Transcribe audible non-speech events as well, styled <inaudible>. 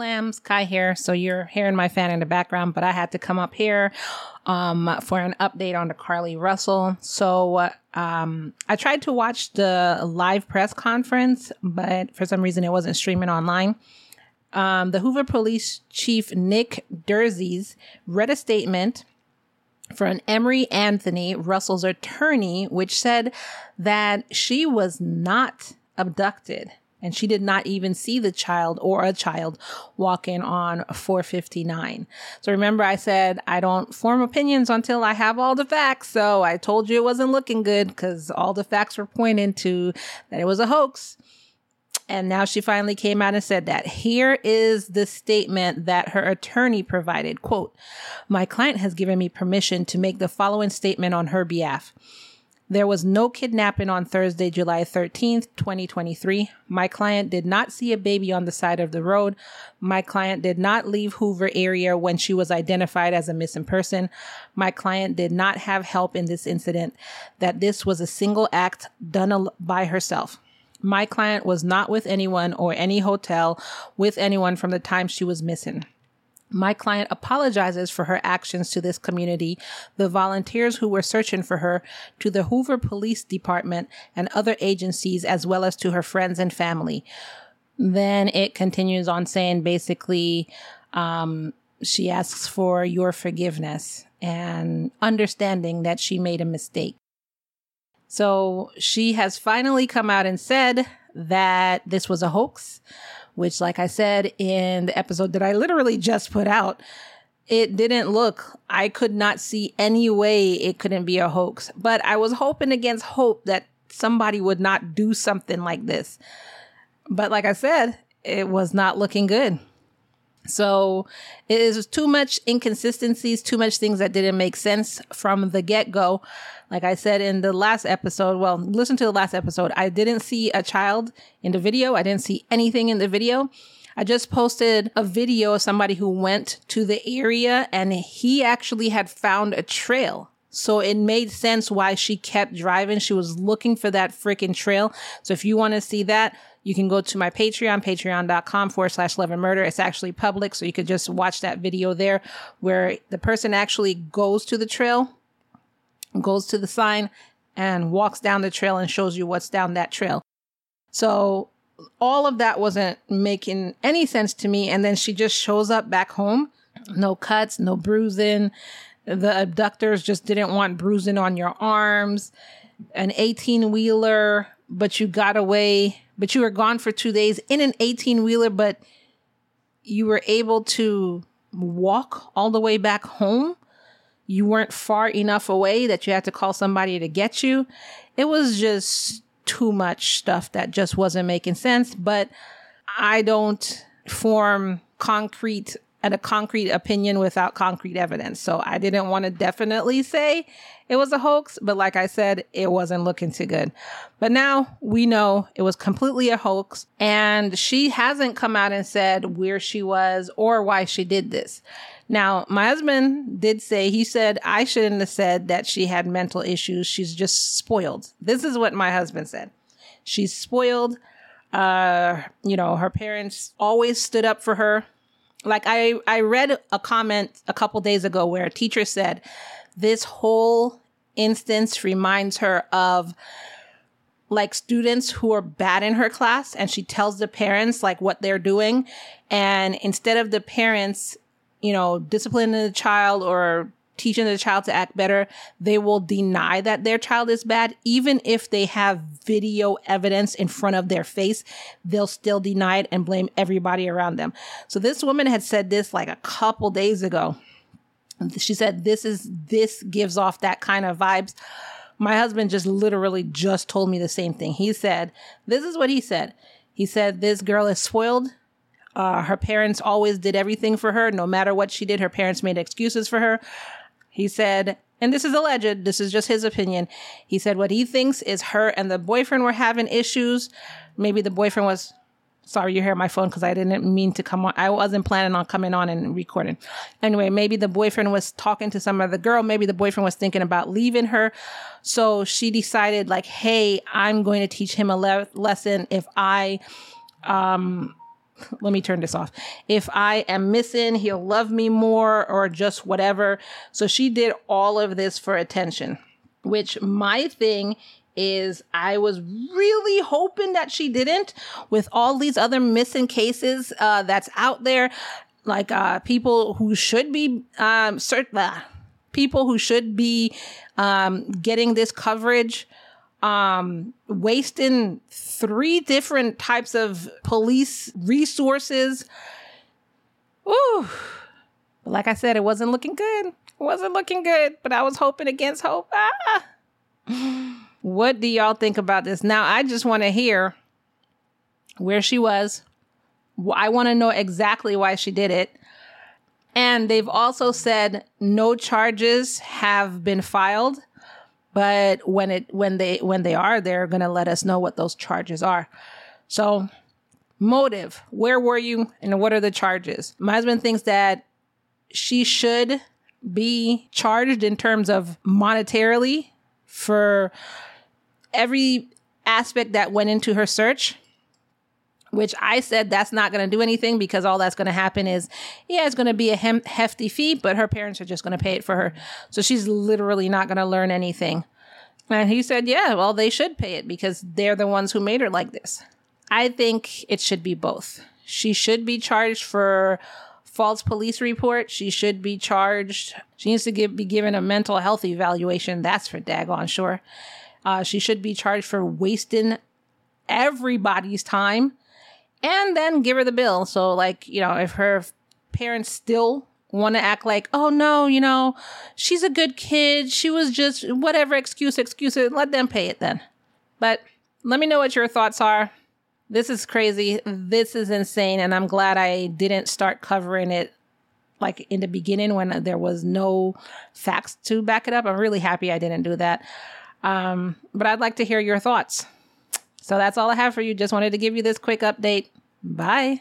Lambs, Kai here. So you're hearing my fan in the background, but I had to come up here um, for an update on the Carlee Russell. So um, I tried to watch the live press conference, but for some reason it wasn't streaming online. Um, the Hoover Police Chief Nick Derzis read a statement from Emory Anthony, Russell's attorney, which said that she was not abducted and she did not even see the child or a child walking on 459. So remember, I said I don't form opinions until I have all the facts. So I told you it wasn't looking good because all the facts were pointing to that it was a hoax. And now she finally came out and said that. Here is the statement that her attorney provided. Quote, my client has given me permission to make the following statement on her behalf. There was no kidnapping on Thursday, July 13th, 2023. My client did not see a baby on the side of the road. My client did not leave Hoover area when she was identified as a missing person. My client did not have help in this incident, that this was a single act done by herself. My client was not with anyone or any hotel with anyone from the time she was missing. My client apologizes for her actions to this community, the volunteers who were searching for her, to the Hoover Police Department and other agencies, as well as to her friends and family. Then it continues on saying basically, um, she asks for your forgiveness and understanding that she made a mistake. So she has finally come out and said that this was a hoax which, like I said in the episode that I literally just put out, it didn't look, I could not see any way it couldn't be a hoax. But I was hoping against hope that somebody would not do something like this. But like I said, it was not looking good. So it is too much inconsistencies, too much things that didn't make sense from the get go. Like I said in the last episode, well, listen to the last episode. I didn't see a child in the video. I didn't see anything in the video. I just posted a video of somebody who went to the area and he actually had found a trail. So it made sense why she kept driving. She was looking for that freaking trail. So if you want to see that, you can go to my Patreon, patreon.com forward slash love and murder. It's actually public. So you could just watch that video there where the person actually goes to the trail, goes to the sign and walks down the trail and shows you what's down that trail. So all of that wasn't making any sense to me. And then she just shows up back home. No cuts, no bruising. The abductors just didn't want bruising on your arms. An 18 wheeler, but you got away but you were gone for two days in an 18 wheeler, but you were able to walk all the way back home. You weren't far enough away that you had to call somebody to get you. It was just too much stuff that just wasn't making sense. But I don't form concrete and a concrete opinion without concrete evidence. So I didn't want to definitely say it was a hoax, but like I said, it wasn't looking too good. But now we know it was completely a hoax and she hasn't come out and said where she was or why she did this. Now, my husband did say, he said, I shouldn't have said that she had mental issues. She's just spoiled. This is what my husband said. She's spoiled. Uh, you know, her parents always stood up for her like I, I read a comment a couple days ago where a teacher said this whole instance reminds her of like students who are bad in her class and she tells the parents like what they're doing. And instead of the parents you know disciplining the child or teaching the child to act better, they will deny that their child is bad. Even if they have video evidence in front of their face, they'll still deny it and blame everybody around them. So this woman had said this like a couple days ago. She said, this is, this gives off that kind of vibes. My husband just literally just told me the same thing. He said, this is what he said. He said, this girl is spoiled uh, her parents always did everything for her. No matter what she did, her parents made excuses for her. He said, and this is alleged, this is just his opinion. He said what he thinks is her and the boyfriend were having issues. Maybe the boyfriend was sorry you hear my phone because I didn't mean to come on. I wasn't planning on coming on and recording. Anyway, maybe the boyfriend was talking to some other girl. Maybe the boyfriend was thinking about leaving her. So she decided like, Hey, I'm going to teach him a le- lesson. If I, um, let me turn this off. If I am missing, he'll love me more or just whatever. So she did all of this for attention, which my thing is I was really hoping that she didn't with all these other missing cases uh, that's out there, like uh, people who should be um, cert- uh, people who should be um, getting this coverage um, wasting three different types of police resources. Ooh. But like I said, it wasn't looking good. It wasn't looking good, but I was hoping against hope. Ah. <sighs> What do y'all think about this? Now, I just want to hear where she was. I want to know exactly why she did it. And they've also said no charges have been filed but when it when they when they are they're going to let us know what those charges are. So motive. Where were you and what are the charges? My husband thinks that she should be charged in terms of monetarily for every aspect that went into her search which I said that's not going to do anything because all that's going to happen is, yeah, it's going to be a hem- hefty fee, but her parents are just going to pay it for her. So she's literally not going to learn anything. And he said, yeah, well, they should pay it because they're the ones who made her like this. I think it should be both. She should be charged for false police report. She should be charged. She needs to give, be given a mental health evaluation. That's for daggone sure. Uh, she should be charged for wasting everybody's time and then give her the bill. So, like, you know, if her parents still want to act like, oh no, you know, she's a good kid. She was just whatever excuse, excuse it. Let them pay it then. But let me know what your thoughts are. This is crazy. This is insane. And I'm glad I didn't start covering it like in the beginning when there was no facts to back it up. I'm really happy I didn't do that. Um, but I'd like to hear your thoughts. So that's all I have for you. Just wanted to give you this quick update. Bye.